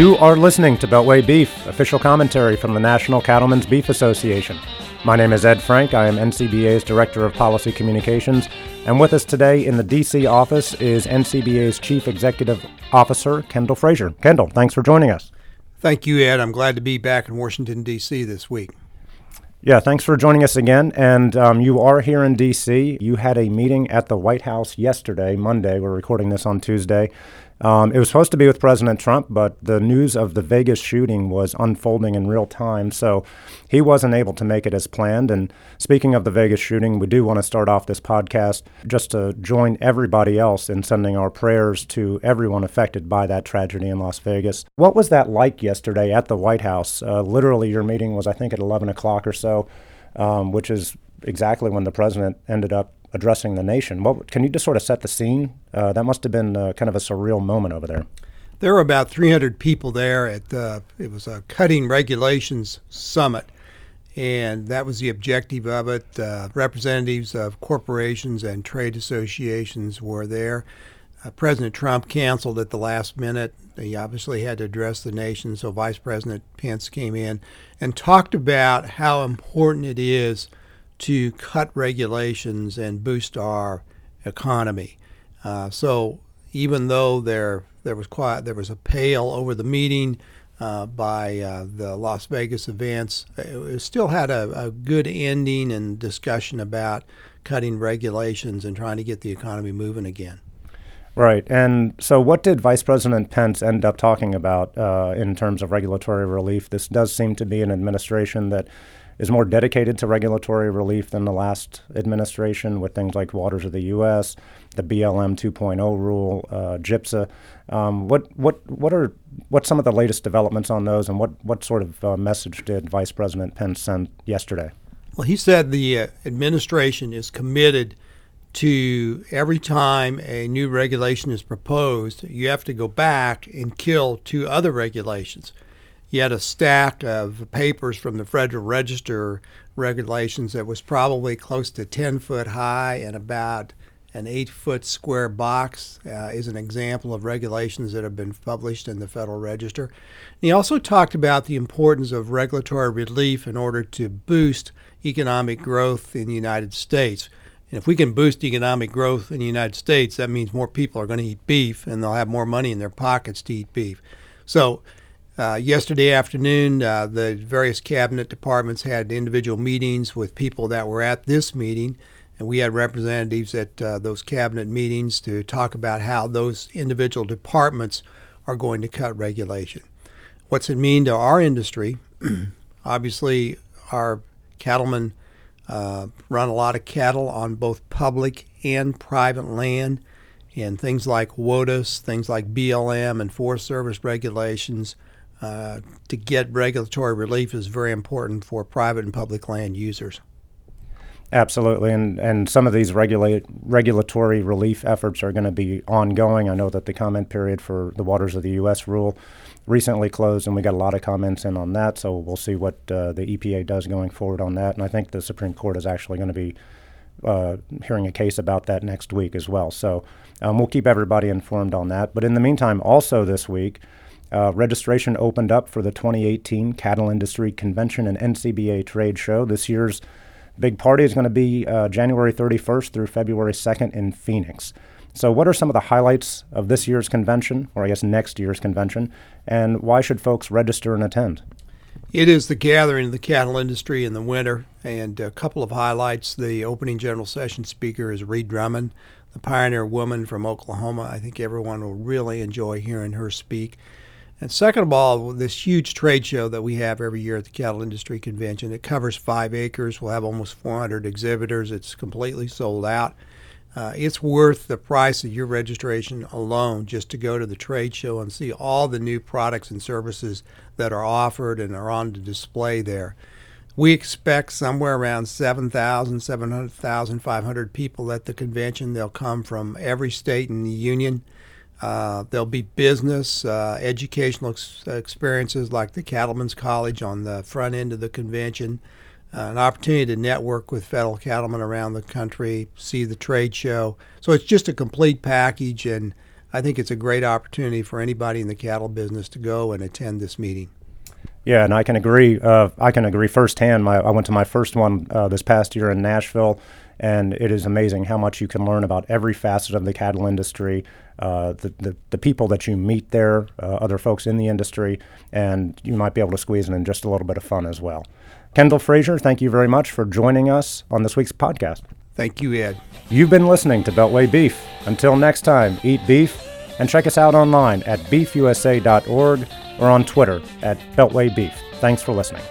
You are listening to Beltway Beef, official commentary from the National Cattlemen's Beef Association. My name is Ed Frank. I am NCBA's Director of Policy Communications. And with us today in the DC office is NCBA's Chief Executive Officer, Kendal Frazier. Kendal, thanks for joining us. Thank you, Ed. I'm glad to be back in Washington, D.C. this week. Yeah, thanks for joining us again. And um, you are here in D.C. You had a meeting at the White House yesterday, Monday. We're recording this on Tuesday. Um, it was supposed to be with President Trump, but the news of the Vegas shooting was unfolding in real time, so he wasn't able to make it as planned. And speaking of the Vegas shooting, we do want to start off this podcast just to join everybody else in sending our prayers to everyone affected by that tragedy in Las Vegas. What was that like yesterday at the White House? Uh, literally, your meeting was, I think, at 11 o'clock or so, um, which is exactly when the president ended up addressing the nation. What can you just sort of set the scene? Uh, that must have been uh, kind of a surreal moment over there. There were about 300 people there at the. It was a cutting regulations summit, and that was the objective of it. Uh, representatives of corporations and trade associations were there. Uh, President Trump canceled at the last minute. He obviously had to address the nation, so Vice President Pence came in and talked about how important it is to cut regulations and boost our economy. Uh, so even though there there was quite there was a pale over the meeting uh, by uh, the Las Vegas events, it still had a, a, good ending and discussion about cutting regulations and trying to get the economy moving again. Right. And so, what did Vice President Pence end up talking about uh, in terms of regulatory relief? This does seem to be an administration that is more dedicated to regulatory relief than the last administration with things like Waters of the U.S., the BLM 2.0 rule, uh, GIPSA. Um, what what what are what some of the latest developments on those, and what what sort of uh, message did Vice President Pence send yesterday? Well, he said the uh, administration is committed to every time a new regulation is proposed, you have to go back and kill two other regulations. You had a stack of papers from the Federal Register regulations that was probably close to 10 foot high and about an eight foot square box uh, is an example of regulations that have been published in the Federal Register. And he also talked about the importance of regulatory relief in order to boost economic growth in the United States. And if we can boost economic growth in the United States, that means more people are going to eat beef and they'll have more money in their pockets to eat beef. So uh, yesterday afternoon, uh, the various cabinet departments had individual meetings with people that were at this meeting, and we had representatives at uh, those cabinet meetings to talk about how those individual departments are going to cut regulation. What's it mean to our industry? Obviously, our cattlemen uh, run a lot of cattle on both public and private land, and things like WOTUS, things like BLM and Forest Service regulations uh, to get regulatory relief is very important for private and public land users. Absolutely, and and some of these regulate regulatory relief efforts are going to be ongoing. I know that the comment period for the Waters of the U.S. rule recently closed, and we got a lot of comments in on that. So we'll see what uh, the EPA does going forward on that. And I think the Supreme Court is actually going to be uh, hearing a case about that next week as well. So um, we'll keep everybody informed on that. But in the meantime, also this week. Uh, registration opened up for the 2018 Cattle Industry Convention and NCBA Trade Show. This year's big party is going to be uh, January 31st through February 2nd in Phoenix. So, what are some of the highlights of this year's convention, or I guess next year's convention, and why should folks register and attend? It is the gathering of the cattle industry in the winter, and a couple of highlights. The opening general session speaker is Ree Drummond, the pioneer woman from Oklahoma. I think everyone will really enjoy hearing her speak. And second of all, this huge trade show that we have every year at the Cattle Industry Convention, it covers five acres. We'll have almost 400 exhibitors. It's completely sold out. Uh, it's worth the price of your registration alone just to go to the trade show and see all the new products and services that are offered and are on display there. We expect somewhere around 7,000, 700,500 people at the convention. They'll come from every state in the union. Uh, there'll be business, uh, educational ex- experiences like the Cattlemen's College on the front end of the convention, uh, an opportunity to network with federal cattlemen around the country, see the trade show. So it's just a complete package, and I think it's a great opportunity for anybody in the cattle business to go and attend this meeting. Yeah, and I can agree. Uh, I can agree firsthand. My, I went to my first one uh, this past year in Nashville, and it is amazing how much you can learn about every facet of the cattle industry, uh, the, the, the people that you meet there, uh, other folks in the industry, and you might be able to squeeze in just a little bit of fun as well. Kendal Frazier, thank you very much for joining us on this week's podcast. Thank you, Ed. You've been listening to Beltway Beef. Until next time, eat beef and check us out online at beefusa.org or on Twitter at Beltway Beef. Thanks for listening.